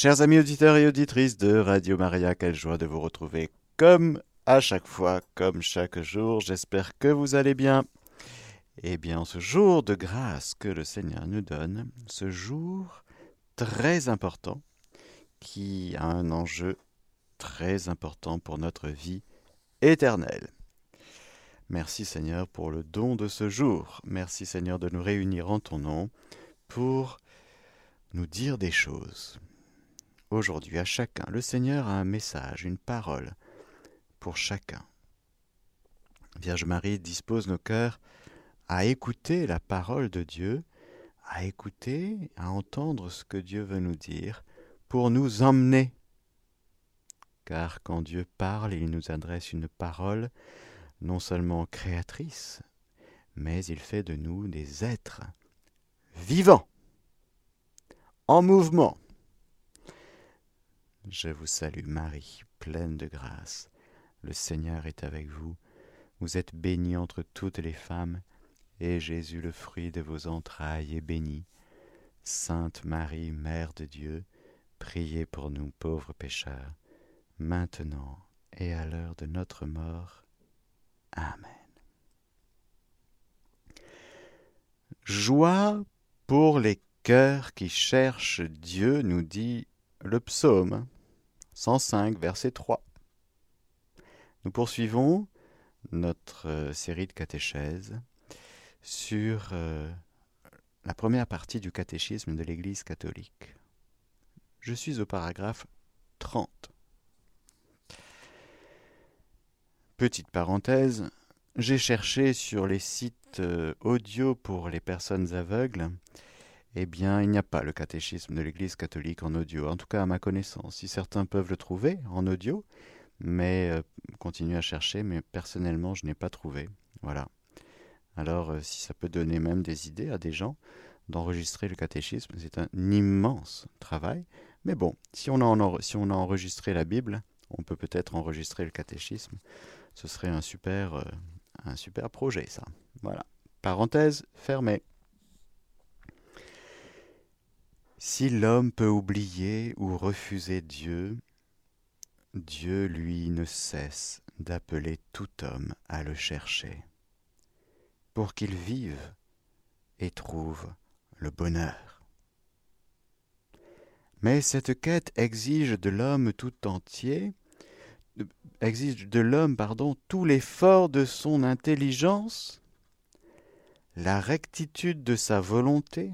Chers amis auditeurs et auditrices de Radio Maria, quelle joie de vous retrouver comme à chaque fois, comme chaque jour. J'espère que vous allez bien. Eh bien, ce jour de grâce que le Seigneur nous donne, ce jour très important, qui a un enjeu très important pour notre vie éternelle. Merci Seigneur pour le don de ce jour. Merci Seigneur de nous réunir en ton nom pour nous dire des choses. Aujourd'hui, à chacun, le Seigneur a un message, une parole pour chacun. Vierge Marie dispose nos cœurs à écouter la parole de Dieu, à écouter, à entendre ce que Dieu veut nous dire, pour nous emmener. Car quand Dieu parle, il nous adresse une parole non seulement créatrice, mais il fait de nous des êtres vivants, en mouvement. Je vous salue Marie, pleine de grâce. Le Seigneur est avec vous. Vous êtes bénie entre toutes les femmes, et Jésus, le fruit de vos entrailles, est béni. Sainte Marie, Mère de Dieu, priez pour nous pauvres pécheurs, maintenant et à l'heure de notre mort. Amen. Joie pour les cœurs qui cherchent Dieu, nous dit le psaume 105, verset 3. Nous poursuivons notre euh, série de catéchèses sur euh, la première partie du catéchisme de l'Église catholique. Je suis au paragraphe 30. Petite parenthèse, j'ai cherché sur les sites euh, audio pour les personnes aveugles eh bien, il n'y a pas le catéchisme de l'Église catholique en audio, en tout cas à ma connaissance. Si certains peuvent le trouver en audio, mais euh, continuez à chercher, mais personnellement, je n'ai pas trouvé. Voilà. Alors, euh, si ça peut donner même des idées à des gens d'enregistrer le catéchisme, c'est un immense travail. Mais bon, si on, a enregistré la Bible, on peut peut-être enregistrer le catéchisme. Ce serait un super, euh, un super projet, ça. Voilà. Parenthèse fermée. Si l'homme peut oublier ou refuser Dieu, Dieu, lui, ne cesse d'appeler tout homme à le chercher, pour qu'il vive et trouve le bonheur. Mais cette quête exige de l'homme tout entier, exige de l'homme, pardon, tout l'effort de son intelligence, la rectitude de sa volonté,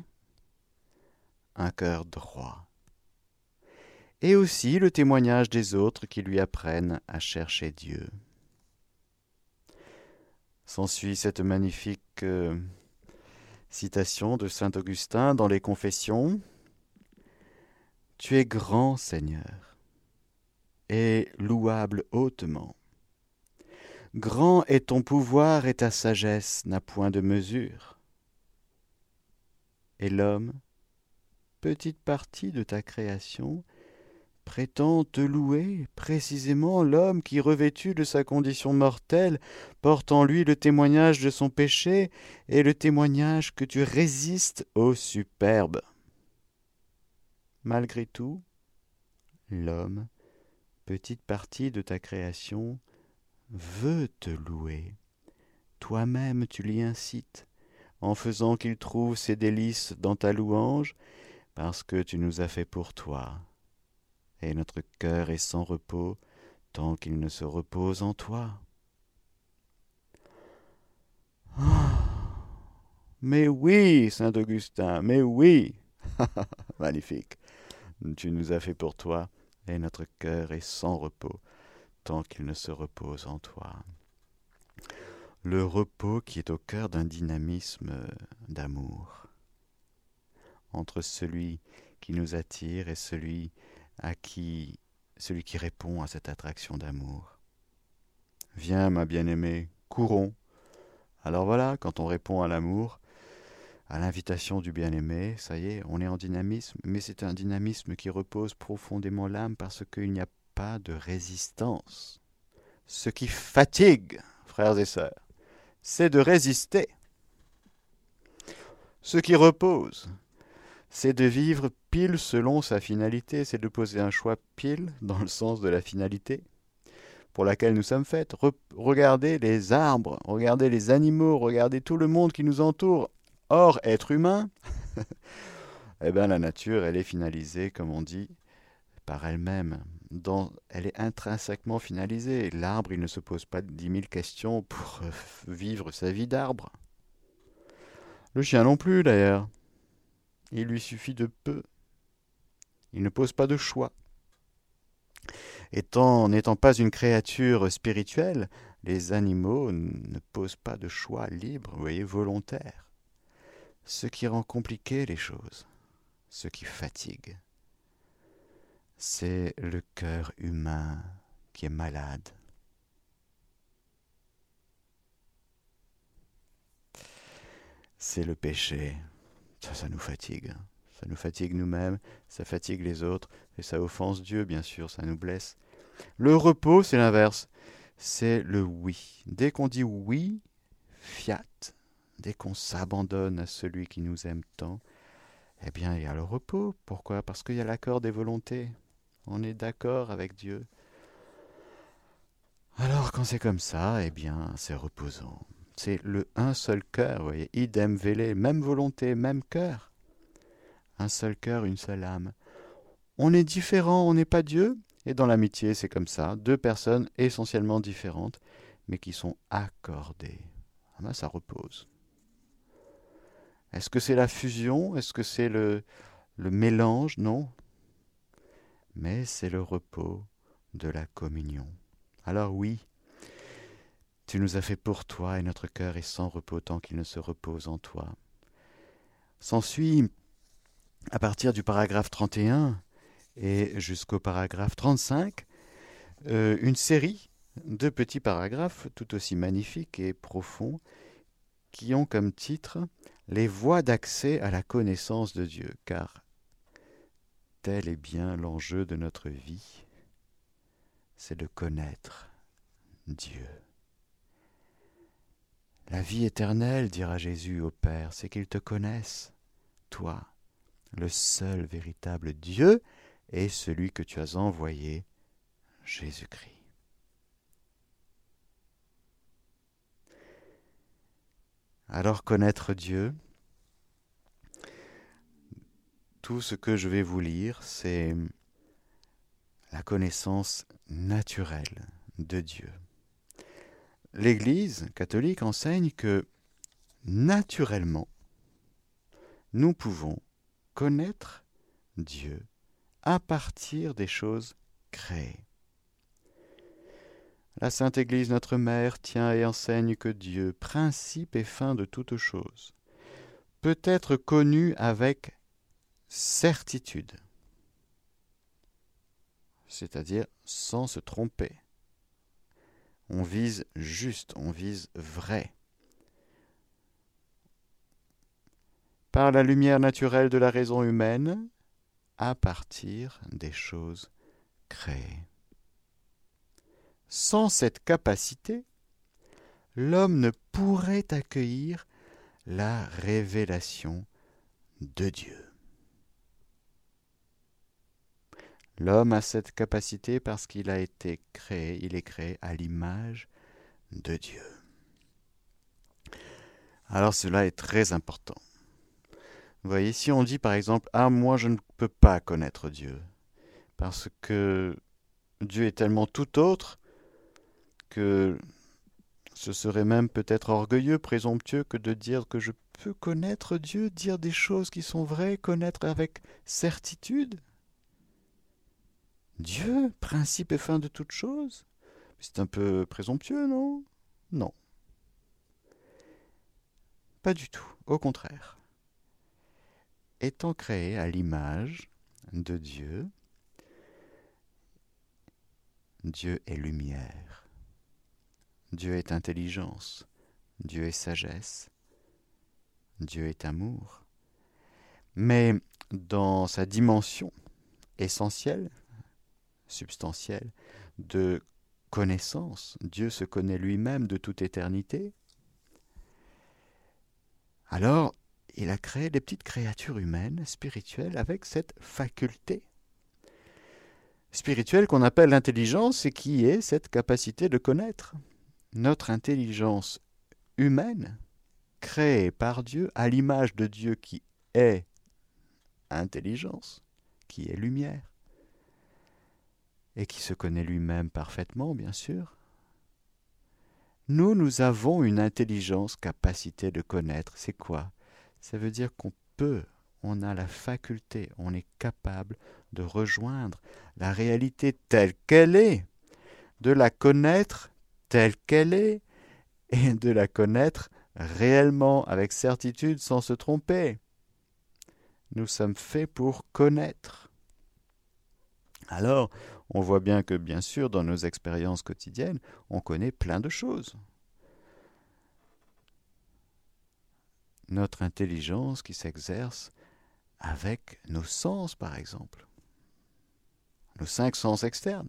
un cœur droit. Et aussi le témoignage des autres qui lui apprennent à chercher Dieu. S'ensuit cette magnifique euh, citation de Saint Augustin dans les Confessions. Tu es grand Seigneur, et louable hautement. Grand est ton pouvoir et ta sagesse n'a point de mesure. Et l'homme, petite partie de ta création, prétend te louer précisément l'homme qui, revêtu de sa condition mortelle, porte en lui le témoignage de son péché et le témoignage que tu résistes au superbe. Malgré tout, l'homme, petite partie de ta création, veut te louer. Toi-même tu l'y incites, en faisant qu'il trouve ses délices dans ta louange, parce que tu nous as fait pour toi. Et notre cœur est sans repos tant qu'il ne se repose en toi. Ah, mais oui, Saint Augustin, mais oui. Magnifique. Tu nous as fait pour toi, et notre cœur est sans repos tant qu'il ne se repose en toi. Le repos qui est au cœur d'un dynamisme d'amour entre celui qui nous attire et celui à qui celui qui répond à cette attraction d'amour. Viens, ma bien-aimée, courons. Alors voilà, quand on répond à l'amour, à l'invitation du bien-aimé, ça y est, on est en dynamisme, mais c'est un dynamisme qui repose profondément l'âme parce qu'il n'y a pas de résistance. Ce qui fatigue, frères et sœurs, c'est de résister. Ce qui repose, c'est de vivre pile selon sa finalité, c'est de poser un choix pile dans le sens de la finalité pour laquelle nous sommes faits. regardez les arbres, regardez les animaux, regardez tout le monde qui nous entoure. Or, être humain, eh bien la nature, elle est finalisée, comme on dit, par elle-même. elle est intrinsèquement finalisée. L'arbre, il ne se pose pas dix mille questions pour euh, vivre sa vie d'arbre. Le chien non plus, d'ailleurs. Il lui suffit de peu. Il ne pose pas de choix. Étant, n'étant pas une créature spirituelle, les animaux ne posent pas de choix libre, vous volontaire. Ce qui rend compliqué les choses, ce qui fatigue, c'est le cœur humain qui est malade. C'est le péché. Ça, nous fatigue. Ça nous fatigue nous-mêmes, ça fatigue les autres, et ça offense Dieu, bien sûr, ça nous blesse. Le repos, c'est l'inverse. C'est le oui. Dès qu'on dit oui, fiat, dès qu'on s'abandonne à celui qui nous aime tant, eh bien, il y a le repos. Pourquoi? Parce qu'il y a l'accord des volontés. On est d'accord avec Dieu. Alors, quand c'est comme ça, eh bien, c'est reposant. C'est le un seul cœur, voyez, idem vélé, même volonté, même cœur. Un seul cœur, une seule âme. On est différent, on n'est pas Dieu, et dans l'amitié, c'est comme ça, deux personnes essentiellement différentes, mais qui sont accordées. Ah ben, ça repose. Est-ce que c'est la fusion? Est-ce que c'est le, le mélange? Non. Mais c'est le repos de la communion. Alors oui, tu nous as fait pour toi et notre cœur est sans repos tant qu'il ne se repose en toi. S'ensuit, à partir du paragraphe 31, et jusqu'au paragraphe 35, euh, une série de petits paragraphes tout aussi magnifiques et profonds qui ont comme titre Les voies d'accès à la connaissance de Dieu, car tel est bien l'enjeu de notre vie, c'est de connaître Dieu. La vie éternelle, dira Jésus au Père, c'est qu'il te connaisse, toi, le seul véritable Dieu, et celui que tu as envoyé, Jésus-Christ. Alors connaître Dieu, tout ce que je vais vous lire, c'est la connaissance naturelle de Dieu. L'Église catholique enseigne que naturellement, nous pouvons connaître Dieu à partir des choses créées. La Sainte Église, notre Mère, tient et enseigne que Dieu, principe et fin de toute chose, peut être connu avec certitude, c'est-à-dire sans se tromper. On vise juste, on vise vrai. Par la lumière naturelle de la raison humaine, à partir des choses créées. Sans cette capacité, l'homme ne pourrait accueillir la révélation de Dieu. L'homme a cette capacité parce qu'il a été créé, il est créé à l'image de Dieu. Alors cela est très important. Vous voyez, si on dit par exemple Ah, moi je ne peux pas connaître Dieu, parce que Dieu est tellement tout autre que ce serait même peut-être orgueilleux, présomptueux que de dire que je peux connaître Dieu, dire des choses qui sont vraies, connaître avec certitude. Dieu, principe et fin de toute chose. C'est un peu présomptueux, non? Non. Pas du tout, au contraire. Étant créé à l'image de Dieu, Dieu est lumière, Dieu est intelligence, Dieu est sagesse, Dieu est amour. Mais dans sa dimension essentielle, substantielle, de connaissance, Dieu se connaît lui-même de toute éternité, alors il a créé des petites créatures humaines, spirituelles, avec cette faculté spirituelle qu'on appelle l'intelligence et qui est cette capacité de connaître. Notre intelligence humaine, créée par Dieu à l'image de Dieu qui est intelligence, qui est lumière, et qui se connaît lui-même parfaitement, bien sûr. Nous, nous avons une intelligence, capacité de connaître. C'est quoi? Ça veut dire qu'on peut, on a la faculté, on est capable de rejoindre la réalité telle qu'elle est, de la connaître telle qu'elle est, et de la connaître réellement, avec certitude, sans se tromper. Nous sommes faits pour connaître. Alors, on voit bien que, bien sûr, dans nos expériences quotidiennes, on connaît plein de choses. Notre intelligence qui s'exerce avec nos sens, par exemple. Nos cinq sens externes.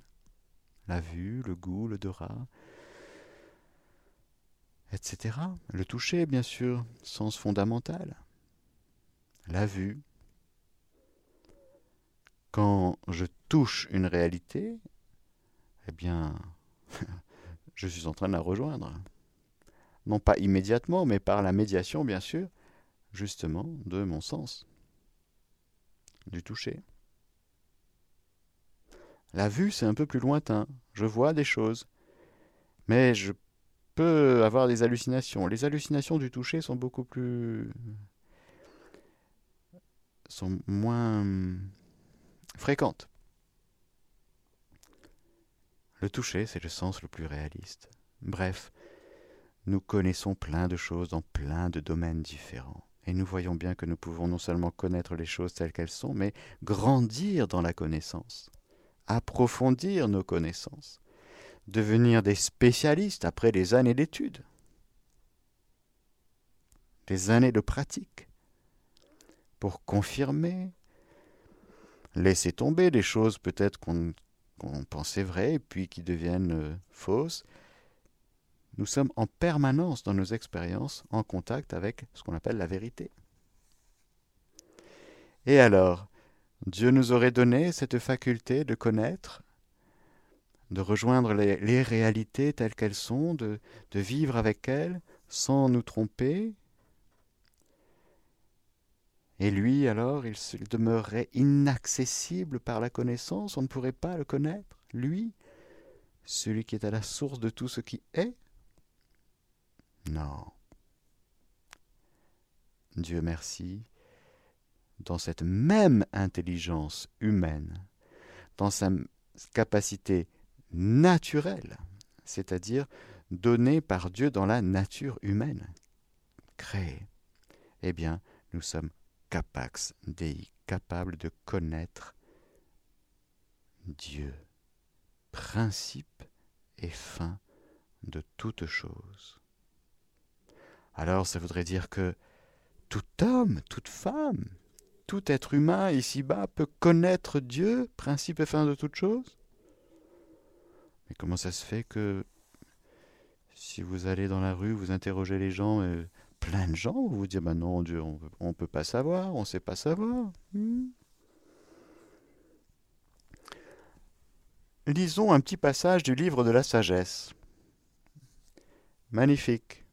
La vue, le goût, l'odorat, etc. Le toucher, bien sûr, sens fondamental. La vue, quand je touche une réalité, eh bien, je suis en train de la rejoindre. Non pas immédiatement, mais par la médiation, bien sûr, justement, de mon sens, du toucher. La vue, c'est un peu plus lointain. Je vois des choses. Mais je peux avoir des hallucinations. Les hallucinations du toucher sont beaucoup plus... sont moins fréquente. Le toucher, c'est le sens le plus réaliste. Bref, nous connaissons plein de choses dans plein de domaines différents. Et nous voyons bien que nous pouvons non seulement connaître les choses telles qu'elles sont, mais grandir dans la connaissance, approfondir nos connaissances, devenir des spécialistes après des années d'études, des années de pratique, pour confirmer, laisser tomber des choses peut-être qu'on pensait vraies puis qui deviennent euh, fausses. Nous sommes en permanence dans nos expériences en contact avec ce qu'on appelle la vérité. Et alors, Dieu nous aurait donné cette faculté de connaître, de rejoindre les, réalités telles qu'elles sont, de vivre avec elles sans nous tromper, et lui, alors, il, demeurerait inaccessible par la connaissance, on ne pourrait pas le connaître, lui, celui qui est à la source de tout ce qui est? Non. Dieu merci, dans cette même intelligence humaine, dans sa capacité naturelle, c'est-à-dire donnée par Dieu dans la nature humaine, créée, eh bien, nous sommes capax Dei, capable de connaître Dieu, principe et fin de toute chose. Alors ça voudrait dire que tout homme, toute femme, tout être humain ici-bas peut connaître Dieu, principe et fin de toute chose? Mais comment ça se fait que si vous allez dans la rue, vous interrogez les gens, euh, plein de gens vont vous dire, bah non, Dieu, on ne peut pas savoir, on ne sait pas savoir. Hmm. Lisons un petit passage du livre de la sagesse. Magnifique.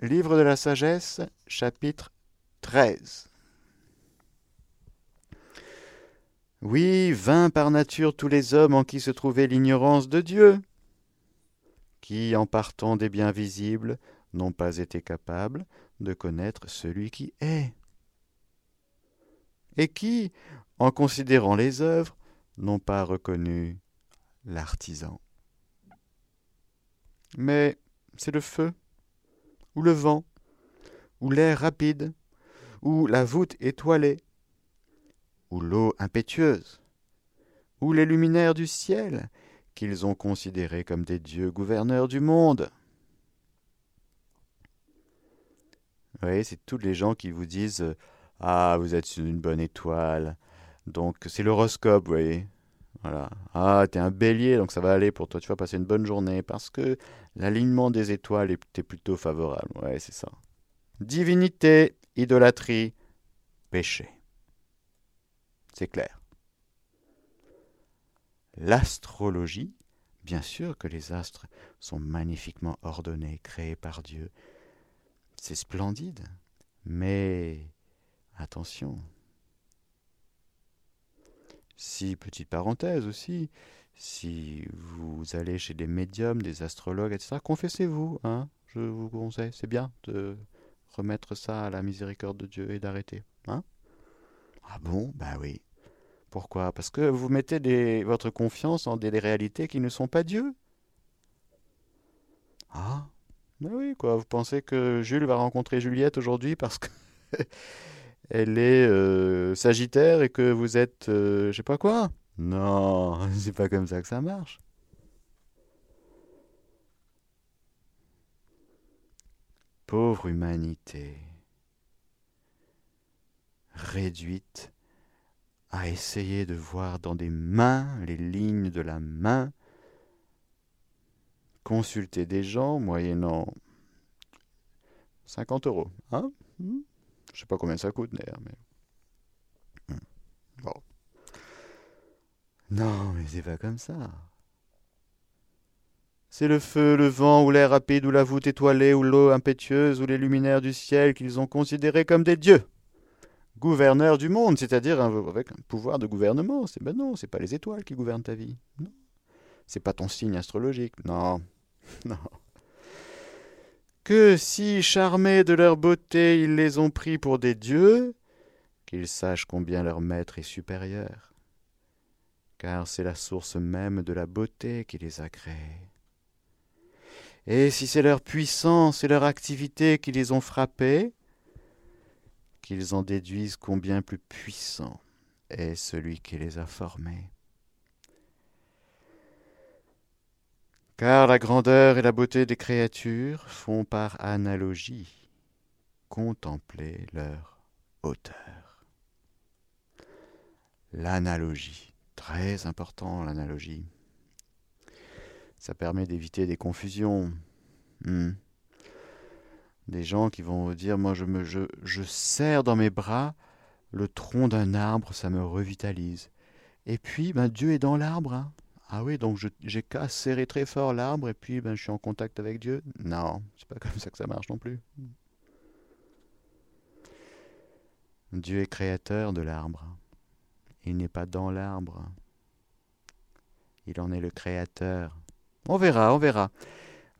Livre de la sagesse, chapitre 13. Oui, vain par nature tous les hommes en qui se trouvait l'ignorance de Dieu, qui, en partant des biens visibles, n'ont pas été capables de connaître celui qui est, et qui, en considérant les œuvres, n'ont pas reconnu l'artisan. Mais c'est le feu, ou le vent, ou l'air rapide, ou la voûte étoilée, ou l'eau impétueuse, ou les luminaires du ciel, qu'ils ont considérés comme des dieux gouverneurs du monde. Oui, c'est tous les gens qui vous disent euh, Ah, vous êtes une bonne étoile. Donc, c'est l'horoscope, vous voyez. Voilà. Ah, t'es un bélier, donc ça va aller pour toi. Tu vas passer une bonne journée parce que l'alignement des étoiles est plutôt favorable. Ouais, c'est ça. divinité, idolâtrie, péché. C'est clair. L'astrologie, bien sûr que les astres sont magnifiquement ordonnés, créés par Dieu. C'est splendide, mais attention. Si, petite parenthèse aussi, si vous allez chez des médiums, des astrologues, etc., confessez-vous, hein, je vous conseille, c'est bien de remettre ça à la miséricorde de Dieu et d'arrêter. Hein ah bon? Ben oui. Pourquoi? Parce que vous mettez votre confiance en des, réalités qui ne sont pas Dieu. Ah Ben oui, quoi. Vous pensez que Jules va rencontrer Juliette aujourd'hui parce que elle est euh, Sagittaire et que vous êtes euh, je sais pas quoi? Non, c'est pas comme ça que ça marche. Pauvre humanité, réduite à essayer de voir dans des mains les lignes de la main, consulter des gens moyennant 50 euros. Hein? Hmm? Je sais pas combien ça coûte d'ailleurs, mais. Hmm. Non, mais c'est pas comme ça. C'est le feu, le vent, ou l'air rapide, ou la voûte étoilée, ou l'eau impétueuse, ou les luminaires du ciel qu'ils ont considérés comme des dieux. Gouverneurs du monde, c'est-à-dire avec un pouvoir de gouvernement. C'est ben non, c'est pas les étoiles qui gouvernent ta vie. Non. C'est pas ton signe astrologique. Non. Non. Que si, charmés de leur beauté, ils les ont pris pour des dieux, qu'ils sachent combien leur maître est supérieur. Car c'est la source même de la beauté qui les a créés. Et si c'est leur puissance et leur activité qui les ont frappés, qu'ils en déduisent combien plus puissant est celui qui les a formés. Car la grandeur et la beauté des créatures font par analogie contempler leur hauteur. L'analogie, très important l'analogie. Ça permet d'éviter des confusions. Hmm. Des gens qui vont dire, moi je, me, je, serre dans mes bras le tronc d'un arbre, ça me revitalise. Et puis, ben, Dieu est dans l'arbre. Hein. Ah oui, donc j'ai qu'à serrer très fort l'arbre et puis ben, je suis en contact avec Dieu. Non, c'est pas comme ça que ça marche non plus. Dieu est créateur de l'arbre. Il n'est pas dans l'arbre. Il en est le créateur. On verra, on verra,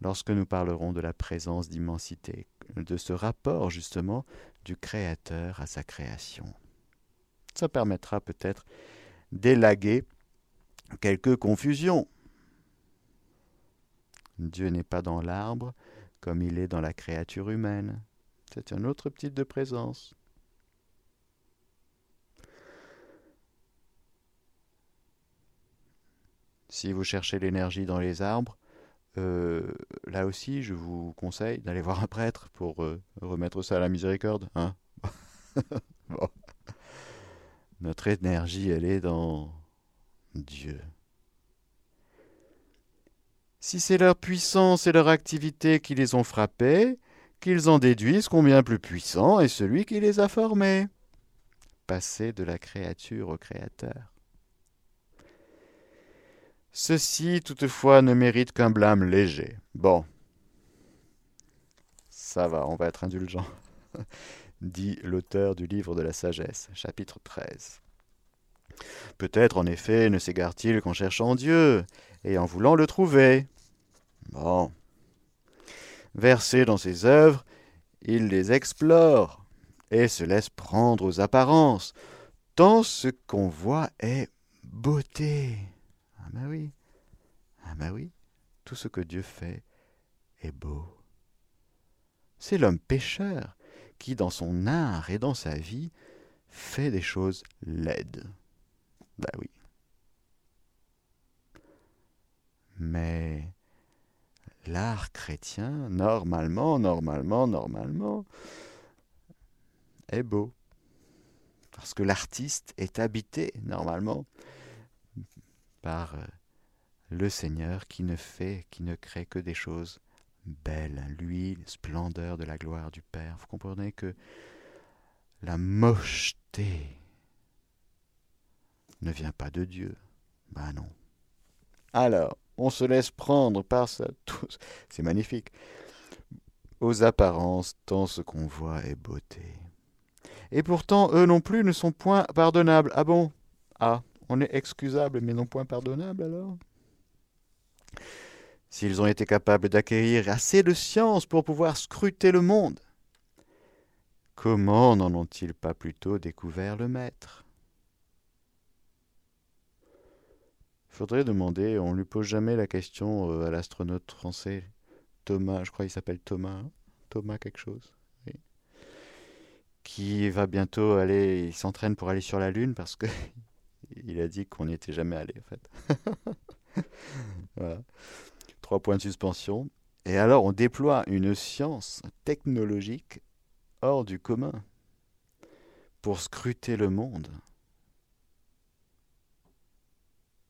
lorsque nous parlerons de la présence d'immensité, de ce rapport justement du Créateur à sa création. Ça permettra peut-être d'élaguer quelques confusions. Dieu n'est pas dans l'arbre comme il est dans la créature humaine. C'est un autre type de présence. Si vous cherchez l'énergie dans les arbres, euh, là aussi, je vous conseille d'aller voir un prêtre pour euh, remettre ça à la miséricorde. Hein Notre énergie, elle est dans Dieu. Si c'est leur puissance et leur activité qui les ont frappés, qu'ils en déduisent combien plus puissant est celui qui les a formés. Passer de la créature au Créateur. Ceci, toutefois, ne mérite qu'un blâme léger. Bon. Ça va, on va être indulgent, dit l'auteur du livre de la sagesse, chapitre 13. Peut-être, en effet, ne s'égare-t-il qu'en cherchant Dieu, et en voulant le trouver. Bon. Versé dans ses œuvres, il les explore, et se laisse prendre aux apparences, tant ce qu'on voit est beauté. Ah ben oui. Ah ben oui. Tout ce que Dieu fait est beau. C'est l'homme pécheur qui, dans son art et dans sa vie, fait des choses laides. Ben oui. Mais l'art chrétien, normalement, normalement, normalement, est beau. Parce que l'artiste est habité, normalement, par euh, le Seigneur qui ne fait, qui ne crée que des choses belle, lui, splendeur de la gloire du Père. Vous comprenez que la mocheté ne vient pas de Dieu. Ben non. Alors, on se laisse prendre par ça. C'est magnifique. Aux apparences, tant ce qu'on voit est beauté. Et pourtant, eux non plus ne sont point pardonnables. Ah bon? Ah, on est excusable, mais non point pardonnable alors? S'ils ont été capables d'acquérir assez de science pour pouvoir scruter le monde, comment n'en ont-ils pas plutôt découvert le maître? Faudrait demander, on lui pose jamais la question euh, à l'astronaute français Thomas, je crois qu'il s'appelle Thomas, Thomas quelque chose, qui va bientôt aller, il s'entraîne pour aller sur la Lune parce que il a dit qu'on n'y était jamais allé en fait. voilà. Trois points de suspension. Et alors on déploie une science technologique hors du commun pour scruter le monde.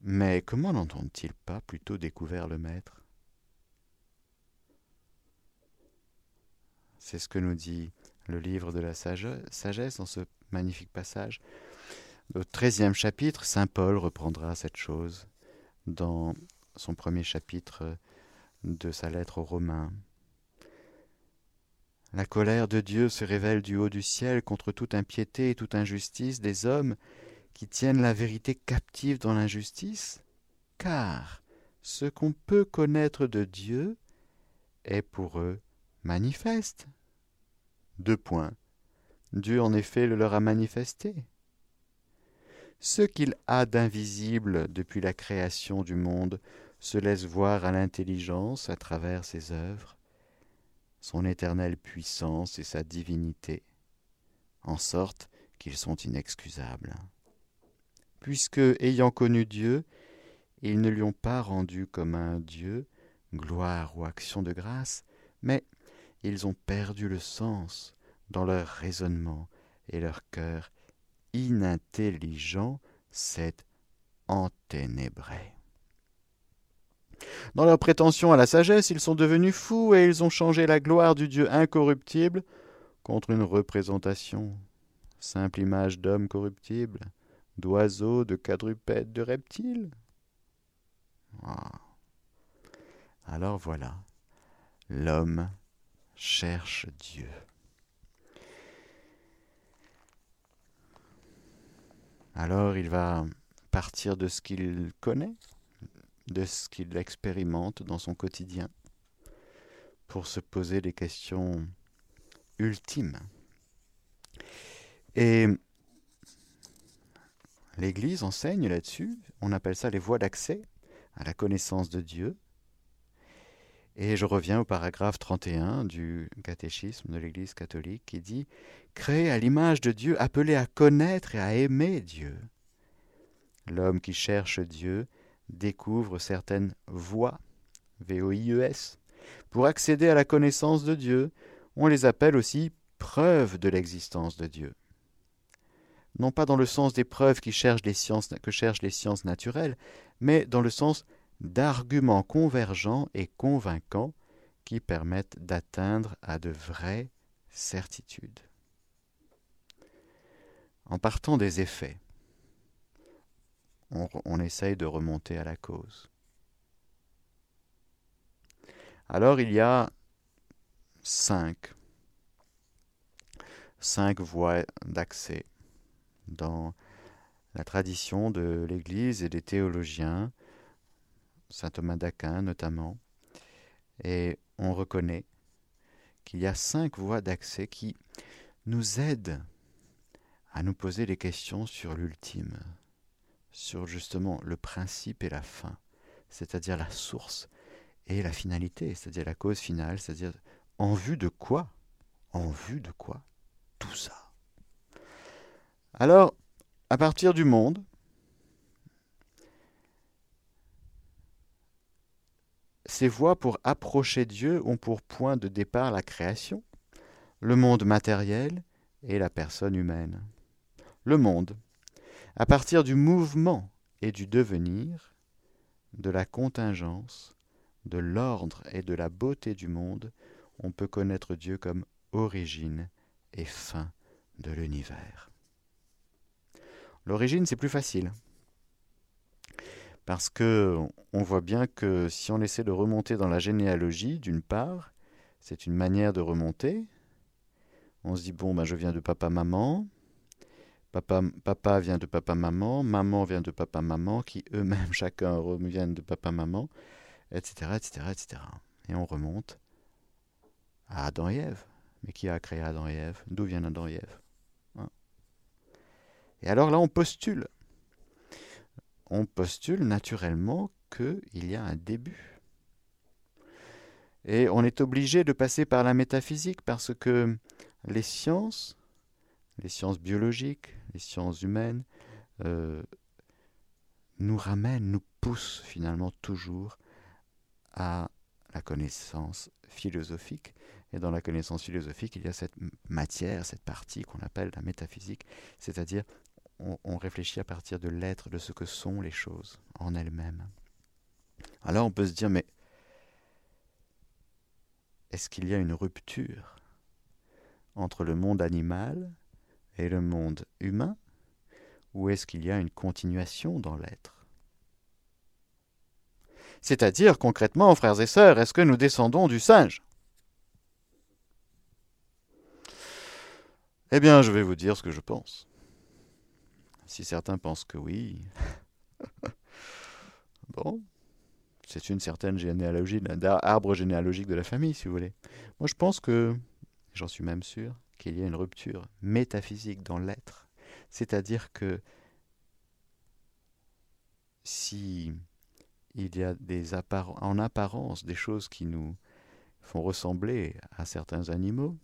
Mais comment n'entendent-ils pas plutôt découvert le maître? C'est ce que nous dit le livre de la sagesse dans ce magnifique passage. Au treizième chapitre, Saint Paul reprendra cette chose dans son premier chapitre de sa lettre aux Romains. La colère de Dieu se révèle du haut du ciel contre toute impiété et toute injustice des hommes qui tiennent la vérité captive dans l'injustice, car ce qu'on peut connaître de Dieu est pour eux manifeste. Deux points. Dieu en effet le leur a manifesté. Ce qu'il a d'invisible depuis la création du monde se laisse voir à l'intelligence à travers ses œuvres, son éternelle puissance et sa divinité, en sorte qu'ils sont inexcusables. Puisque, ayant connu Dieu, ils ne lui ont pas rendu comme un Dieu, gloire ou action de grâce, mais ils ont perdu le sens dans leur raisonnement et leur cœur inintelligent s'est enténébré. Dans leur prétention à la sagesse, ils sont devenus fous et ils ont changé la gloire du Dieu incorruptible contre une représentation, simple image d'homme corruptible, d'oiseaux, de quadrupèdes, de reptiles. Ah. Alors voilà, l'homme cherche Dieu. Alors il va partir de ce qu'il connaît, de ce qu'il expérimente dans son quotidien, pour se poser des questions ultimes. Et l'Église enseigne là-dessus, on appelle ça les voies d'accès à la connaissance de Dieu. Et je reviens au paragraphe 31 du catéchisme de l'Église catholique qui dit Créé à l'image de Dieu, appelé à connaître et à aimer Dieu. L'homme qui cherche Dieu découvre certaines voies, V-O-I-E-S, pour accéder à la connaissance de Dieu. On les appelle aussi preuves de l'existence de Dieu. Non pas dans le sens des preuves qui cherchent les sciences, que cherchent les sciences naturelles, mais dans le sens d'arguments convergents et convaincants qui permettent d'atteindre à de vraies certitudes. En partant des effets, on, essaye de remonter à la cause. Alors il y a cinq, cinq voies d'accès dans la tradition de l'Église et des théologiens saint Thomas d'Aquin notamment, et on reconnaît qu'il y a cinq voies d'accès qui nous aident à nous poser des questions sur l'ultime, sur justement le principe et la fin, c'est-à-dire la source et la finalité, c'est-à-dire la cause finale, c'est-à-dire en vue de quoi En vue de quoi Tout ça. Alors, à partir du monde, Ces voies pour approcher Dieu ont pour point de départ la création, le monde matériel et la personne humaine. Le monde, à partir du mouvement et du devenir, de la contingence, de l'ordre et de la beauté du monde, on peut connaître Dieu comme origine et fin de l'univers. L'origine, c'est plus facile. Parce que on voit bien que si on essaie de remonter dans la généalogie, d'une part, c'est une manière de remonter. On se dit bon ben je viens de papa maman, papa papa vient de papa maman, vient de papa maman, qui eux-mêmes chacun viennent de papa maman, etc etc etc. Et on remonte à Adam et Ève. Mais qui a créé Adam et Ève? D'où vient Adam et Ève? Et alors là on postule on postule naturellement qu'il y a un début. Et on est obligé de passer par la métaphysique parce que les sciences, les sciences biologiques, les sciences humaines, euh, nous ramènent, nous poussent finalement toujours à la connaissance philosophique. Et dans la connaissance philosophique, il y a cette matière, cette partie qu'on appelle la métaphysique, c'est-à-dire on, réfléchit à partir de l'être, de ce que sont les choses en elles-mêmes. Alors on peut se dire, mais est-ce qu'il y a une rupture entre le monde animal et le monde humain Ou est-ce qu'il y a une continuation dans l'être? C'est-à-dire, concrètement, frères et sœurs, est-ce que nous descendons du singe? Eh bien, je vais vous dire ce que je pense. Si certains pensent que oui, bon, c'est une certaine généalogie, arbre généalogique de la famille, si vous voulez. Moi, je pense que, j'en suis même sûr, qu'il y a une rupture métaphysique dans l'être. C'est-à-dire que si il y a des en apparence des choses qui nous font ressembler à certains animaux,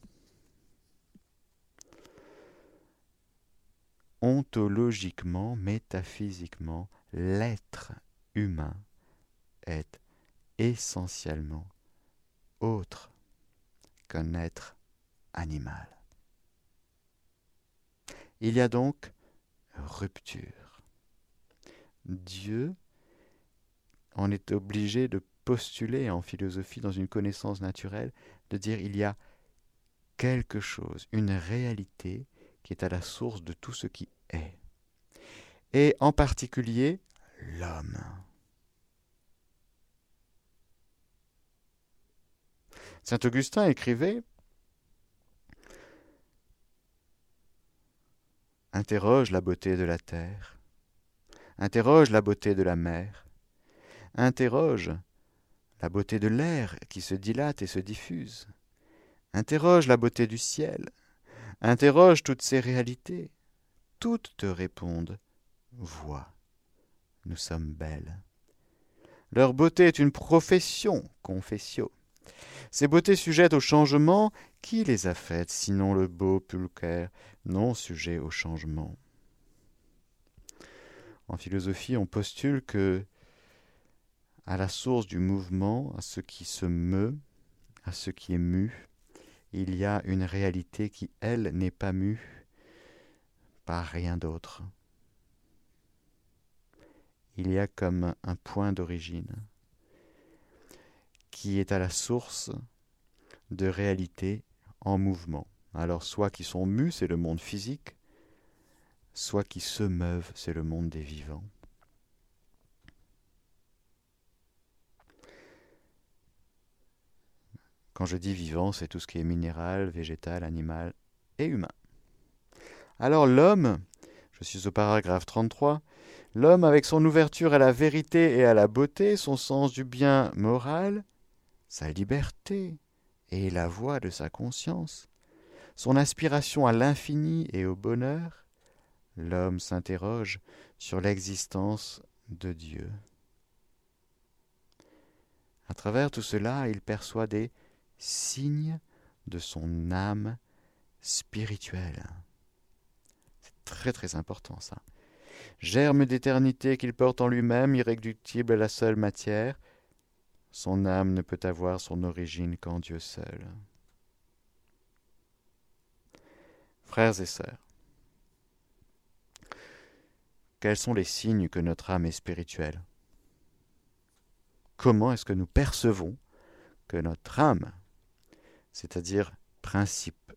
ontologiquement, métaphysiquement, l'être humain est essentiellement autre qu'un être animal. Il y a donc rupture. Dieu, on est obligé de postuler en philosophie, dans une connaissance naturelle, de dire il y a quelque chose, une réalité qui est à la source de tout ce qui est. Et en particulier l'homme. Saint Augustin écrivait Interroge la beauté de la terre, interroge la beauté de la mer, interroge la beauté de l'air qui se dilate et se diffuse, interroge la beauté du ciel, Interroge toutes ces réalités. Toutes te répondent. Vois, nous sommes belles. Leur beauté est une profession, confessio. Ces beautés sujettes au changement, qui les a faites, sinon le beau pulcher, non sujet au changement? En philosophie, on postule que, à la source du mouvement, à ce qui se meut, à ce qui est mu, il y a une réalité qui, elle, n'est pas mue par rien d'autre. Il y a comme un point d'origine qui est à la source de réalités en mouvement. Alors soit qui sont mus, c'est le monde physique, soit qui se meuvent, c'est le monde des vivants. Quand je dis vivant, c'est tout ce qui est minéral, végétal, animal et humain. Alors l'homme, je suis au paragraphe 33, l'homme avec son ouverture à la vérité et à la beauté, son sens du bien moral, sa liberté et la voix de sa conscience, son aspiration à l'infini et au bonheur, l'homme s'interroge sur l'existence de Dieu. À travers tout cela, il perçoit des signe de son âme spirituelle. C'est très très important ça. Germe d'éternité qu'il porte en lui-même, irréductible à la seule matière, son âme ne peut avoir son origine qu'en Dieu seul. Frères et sœurs, quels sont les signes que notre âme est spirituelle? Comment est-ce que nous percevons que notre âme, c'est-à-dire principe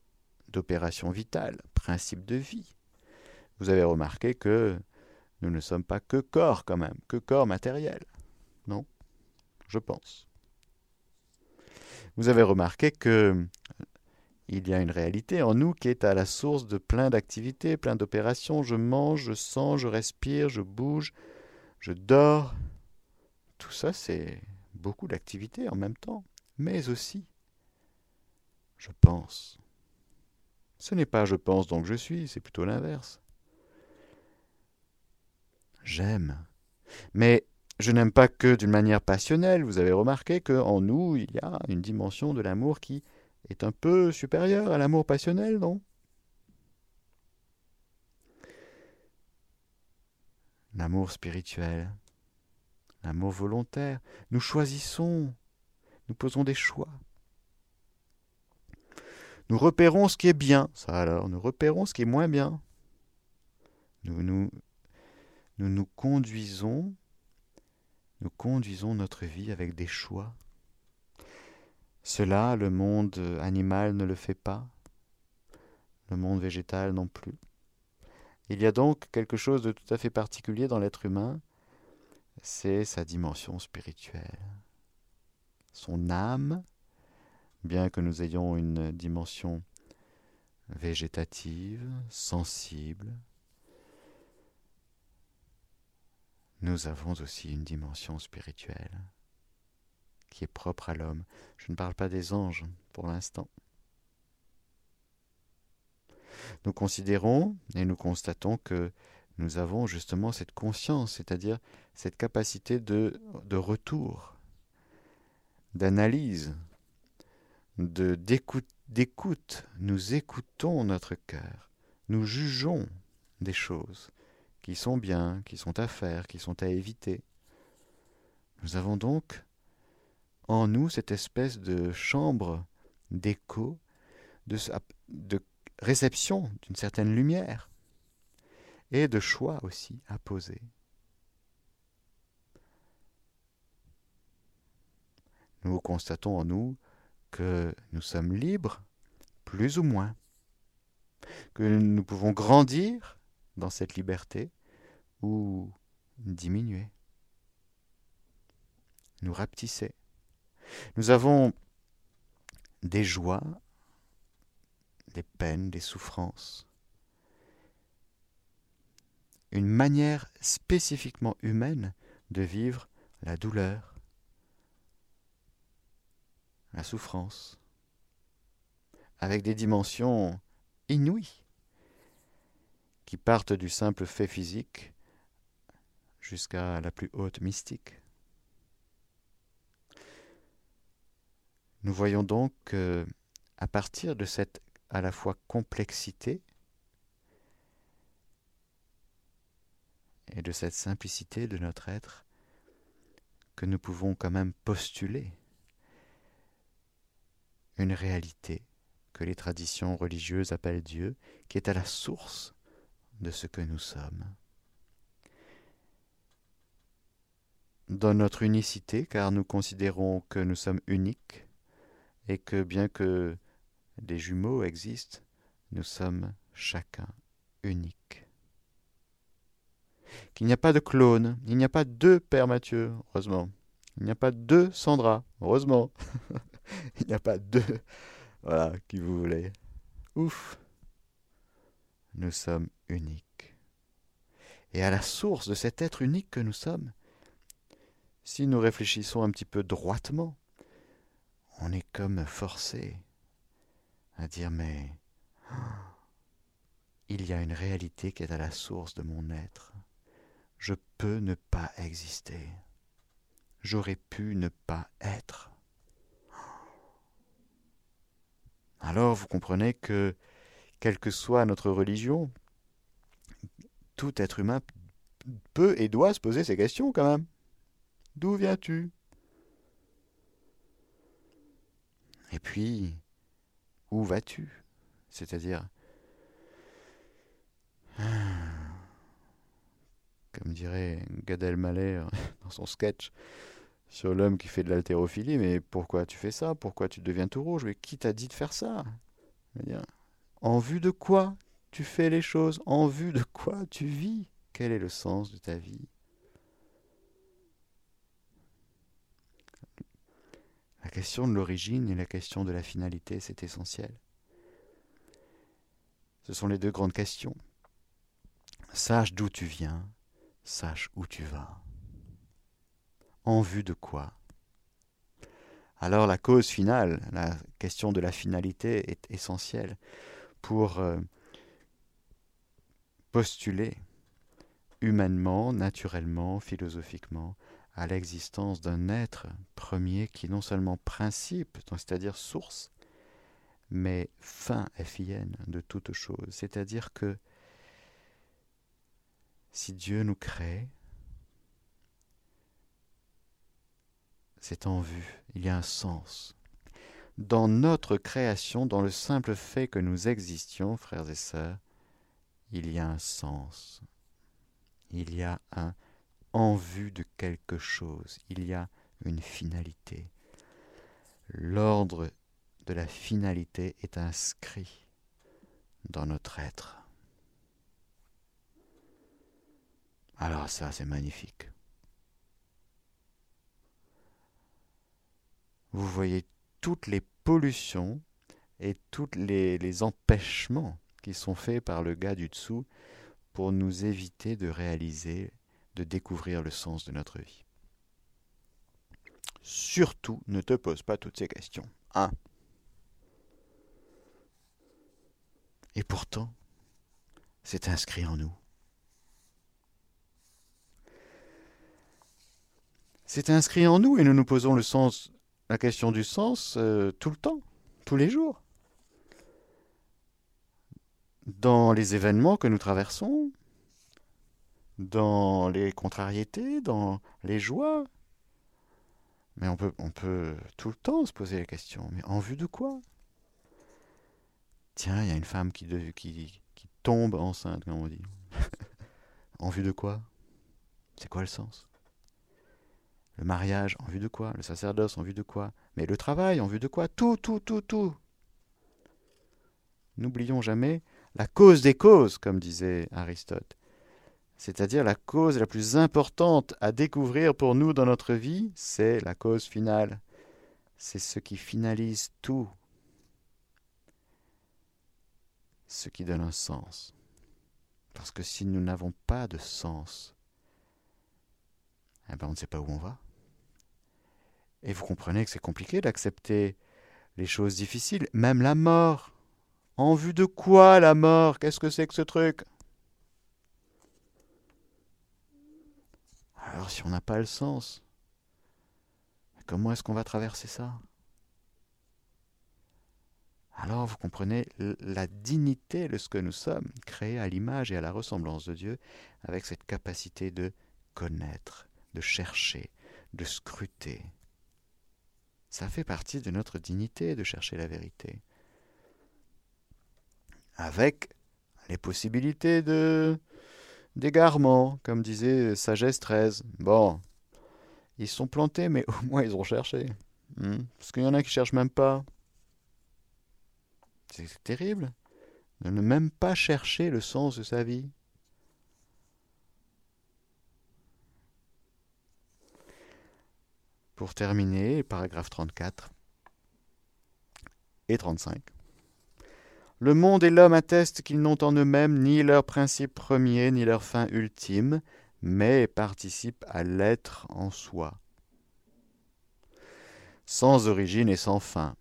d'opération vitale, principe de vie, vous avez remarqué que nous ne sommes pas que corps quand même, que corps matériel. Non? Je pense. Vous avez remarqué que il y a une réalité en nous qui est à la source de plein d'activités, plein d'opérations. Je mange, je sens, je respire, je bouge, je dors. Tout ça, c'est beaucoup d'activités en même temps. Mais aussi, je pense. Ce n'est pas je pense donc je suis, c'est plutôt l'inverse. J'aime. Mais je n'aime pas que d'une manière passionnelle. Vous avez remarqué qu'en nous, il y a une dimension de l'amour qui est un peu supérieur à l'amour passionnel, non? L'amour spirituel, l'amour volontaire, nous choisissons, nous posons des choix. Nous repérons ce qui est bien, ça alors, nous repérons ce qui est moins bien. Nous nous, nous, nous conduisons, nous conduisons notre vie avec des choix. Cela, le monde animal ne le fait pas, le monde végétal non plus. Il y a donc quelque chose de tout à fait particulier dans l'être humain, c'est sa dimension spirituelle. Son âme, bien que nous ayons une dimension végétative, sensible, nous avons aussi une dimension spirituelle qui est propre à l'homme. Je ne parle pas des anges pour l'instant. Nous considérons et nous constatons que nous avons justement cette conscience, c'est-à-dire cette capacité de, de retour, d'analyse, d'écoute. Nous écoutons notre cœur, nous jugeons des choses qui sont bien, qui sont à faire, qui sont à éviter. Nous avons donc en nous cette espèce de chambre d'écho, de, de réception d'une certaine lumière et de choix aussi à poser. Nous constatons en nous que nous sommes libres, plus ou moins, que nous pouvons grandir dans cette liberté ou diminuer, nous rapetisser. Nous avons des joies, des peines, des souffrances, une manière spécifiquement humaine de vivre la douleur, la souffrance, avec des dimensions inouïes qui partent du simple fait physique jusqu'à la plus haute mystique. Nous voyons donc que, à partir de cette à la fois complexité et de cette simplicité de notre être, que nous pouvons quand même postuler une réalité que les traditions religieuses appellent Dieu, qui est à la source de ce que nous sommes. Dans notre unicité, car nous considérons que nous sommes uniques, et que bien que des jumeaux existent, nous sommes chacun uniques. Qu'il n'y a pas de clone, il n'y a pas deux Père Mathieu, heureusement. Il n'y a pas deux Sandra, heureusement. il n'y a pas deux. Voilà, qui vous voulez. Ouf. Nous sommes uniques. Et à la source de cet être unique que nous sommes, si nous réfléchissons un petit peu droitement, on est comme forcé à dire mais il y a une réalité qui est à la source de mon être. Je peux ne pas exister. J'aurais pu ne pas être. Alors vous comprenez que, quelle que soit notre religion, tout être humain peut et doit se poser ces questions quand même. D'où viens-tu? Et puis, où vas-tu? C'est-à-dire, comme dirait Gad Elmaleh dans son sketch, sur l'homme qui fait de l'haltérophilie, mais pourquoi tu fais ça? Pourquoi tu deviens tout rouge? Mais qui t'a dit de faire ça? En vue de quoi tu fais les choses? En vue de quoi tu vis? Quel est le sens de ta vie? La question de l'origine et la question de la finalité, c'est essentiel. Ce sont les deux grandes questions. Sache d'où tu viens, sache où tu vas. En vue de quoi? Alors la cause finale, la question de la finalité est essentielle pour euh, postuler humainement, naturellement, philosophiquement, à l'existence d'un être premier qui non seulement principe, c'est-à-dire source, mais fin FIN de toute chose. C'est-à-dire que si Dieu nous crée, c'est en vue, il y a un sens. Dans notre création, dans le simple fait que nous existions, frères et sœurs, il y a un sens. Il y a un en vue de quelque chose, il y a une finalité. L'ordre de la finalité est inscrit dans notre être. Alors ça, c'est magnifique. Vous voyez toutes les pollutions et tous les, empêchements qui sont faits par le gars du dessous pour nous éviter de réaliser, de découvrir le sens de notre vie. Surtout, ne te pose pas toutes ces questions. 1. Et pourtant, c'est inscrit en nous. C'est inscrit en nous et nous nous posons le sens, la question du sens euh, tout le temps, tous les jours. Dans les événements que nous traversons, dans les contrariétés, dans les joies. Mais on peut, on peut tout le temps se poser la question, mais en vue de quoi? Tiens, il y a une femme qui, qui, qui tombe enceinte, comme on dit. en vue de quoi? C'est quoi le sens? Le mariage, en vue de quoi? Le sacerdoce, en vue de quoi? Mais le travail, en vue de quoi? Tout, tout, tout, tout. N'oublions jamais la cause des causes, comme disait Aristote. C'est-à-dire la cause la plus importante à découvrir pour nous dans notre vie, c'est la cause finale. C'est ce qui finalise tout ce qui donne un sens. Parce que si nous n'avons pas de sens, eh ben on ne sait pas où on va. Et vous comprenez que c'est compliqué d'accepter les choses difficiles, même la mort. En vue de quoi la mort? Qu'est-ce que c'est que ce truc? Alors si on n'a pas le sens, comment est-ce qu'on va traverser ça? Alors vous comprenez la dignité de ce que nous sommes, créés à l'image et à la ressemblance de Dieu, avec cette capacité de connaître, de chercher, de scruter. Ça fait partie de notre dignité de chercher la vérité. Avec les possibilités de d'égarement, comme disait Sagesse 13. Bon, ils sont plantés, mais au moins ils ont cherché. Hmm. Parce qu'il y en a qui cherchent même pas. C'est terrible de ne même pas chercher le sens de sa vie. Pour terminer, paragraphe 34 et 35. Le monde et l'homme attestent qu'ils n'ont en eux-mêmes ni leur principe premier ni leur fin ultime, mais participent à l'être en soi, sans origine et sans fin.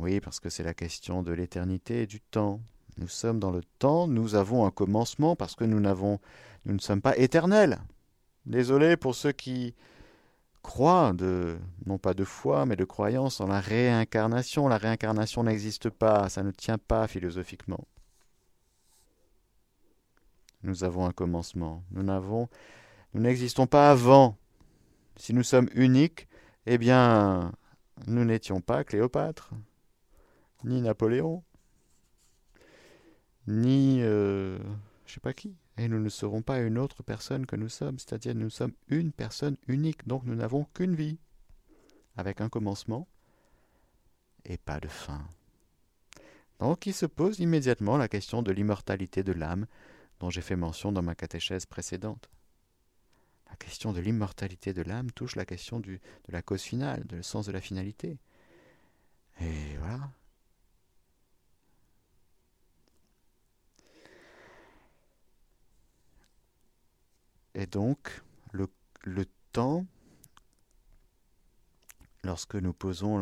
Oui, parce que c'est la question de l'éternité et du temps. Nous sommes dans le temps, nous avons un commencement parce que nous nous ne sommes pas éternels. Désolé pour ceux qui croient de non pas de foi mais de croyance en la réincarnation. La réincarnation n'existe pas, ça ne tient pas philosophiquement. Nous avons un commencement. Nous n'avons nous n'existons pas avant. Si nous sommes uniques, eh bien nous n'étions pas Cléopâtre ni Napoléon, ni euh, je sais pas qui. Et nous ne serons pas une autre personne que nous sommes, c'est-à-dire nous sommes une personne unique, donc nous n'avons qu'une vie, avec un commencement et pas de fin. Donc il se pose immédiatement la question de l'immortalité de l'âme dont j'ai fait mention dans ma catéchèse précédente. La question de l'immortalité de l'âme touche la question du, de la cause finale, le sens de la finalité. Et voilà. Et donc, le, temps, lorsque nous posons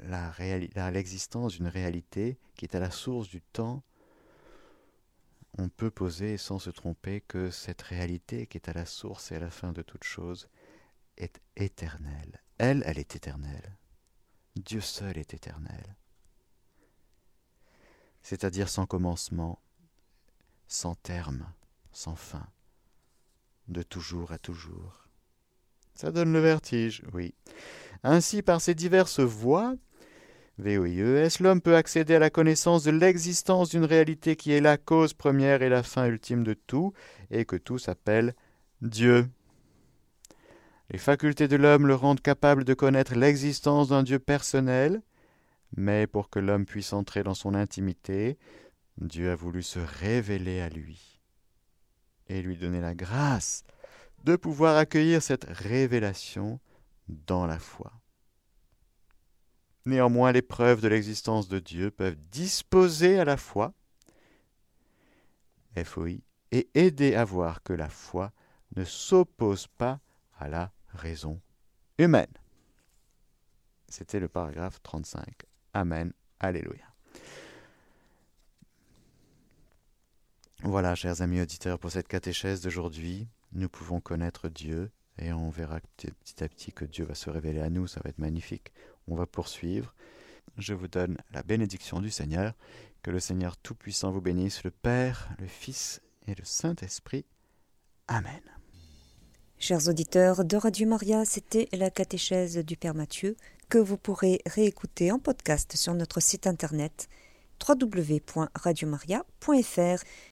l'existence d'une réalité qui est à la source du temps, on peut poser sans se tromper que cette réalité qui est à la source et à la fin de toute chose est éternelle. Elle, elle est éternelle. Dieu seul est éternel. C'est-à-dire sans commencement, sans terme, sans fin, de toujours à toujours. Ça donne le vertige, oui. Ainsi, par ces diverses voies, VOIES, l'homme peut accéder à la connaissance de l'existence d'une réalité qui est la cause première et la fin ultime de tout, et que tout s'appelle Dieu. Les facultés de l'homme le rendent capable de connaître l'existence d'un Dieu personnel, mais pour que l'homme puisse entrer dans son intimité, Dieu a voulu se révéler à lui et lui donner la grâce de pouvoir accueillir cette révélation dans la foi. Néanmoins, les preuves de l'existence de Dieu peuvent disposer à la foi, FOI, et aider à voir que la foi ne s'oppose pas à la raison humaine. C'était le paragraphe 35. Amen. Alléluia. Voilà, chers amis auditeurs, pour cette catéchèse d'aujourd'hui, nous pouvons connaître Dieu et on verra petit à petit que Dieu va se révéler à nous, ça va être magnifique. On va poursuivre. Je vous donne la bénédiction du Seigneur. Que le Seigneur Tout-Puissant vous bénisse, le Père, le Fils et le Saint-Esprit. Amen. Chers auditeurs de Radio Maria, c'était la catéchèse du Père Mathieu que vous pourrez réécouter en podcast sur notre site internet www.radiomaria.fr